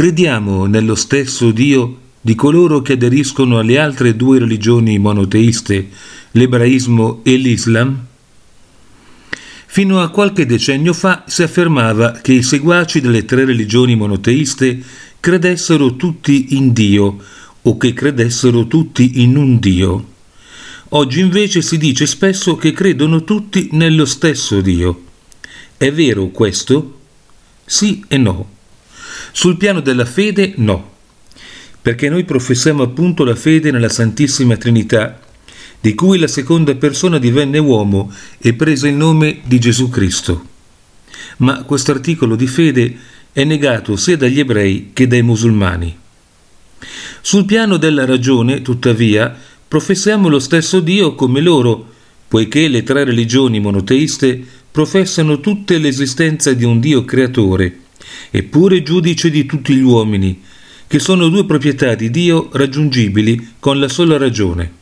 Crediamo nello stesso Dio di coloro che aderiscono alle altre due religioni monoteiste, l'ebraismo e l'Islam? Fino a qualche decennio fa si affermava che i seguaci delle tre religioni monoteiste credessero tutti in Dio o che credessero tutti in un Dio. Oggi invece si dice spesso che credono tutti nello stesso Dio. È vero questo? Sì e no. Sul piano della fede no, perché noi professiamo appunto la fede nella Santissima Trinità di cui la seconda persona divenne uomo e prese il nome di Gesù Cristo. Ma questo articolo di fede è negato sia dagli ebrei che dai musulmani. Sul piano della ragione, tuttavia, professiamo lo stesso Dio come loro, poiché le tre religioni monoteiste professano tutte l'esistenza di un Dio creatore, eppure giudice di tutti gli uomini, che sono due proprietà di Dio raggiungibili con la sola ragione.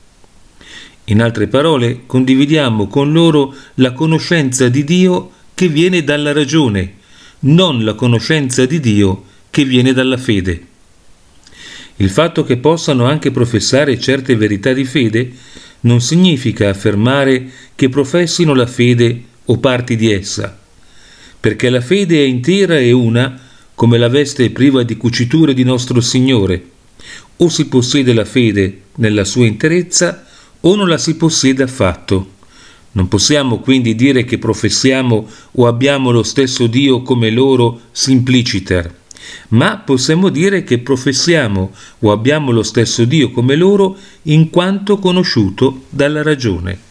In altre parole, condividiamo con loro la conoscenza di Dio che viene dalla ragione, non la conoscenza di Dio che viene dalla fede. Il fatto che possano anche professare certe verità di fede non significa affermare che professino la fede o parti di essa, perché la fede è intera e una come la veste priva di cuciture di nostro Signore. O si possiede la fede nella sua interezza o non la si possiede affatto. Non possiamo quindi dire che professiamo o abbiamo lo stesso Dio come loro simpliciter, ma possiamo dire che professiamo o abbiamo lo stesso Dio come loro in quanto conosciuto dalla ragione.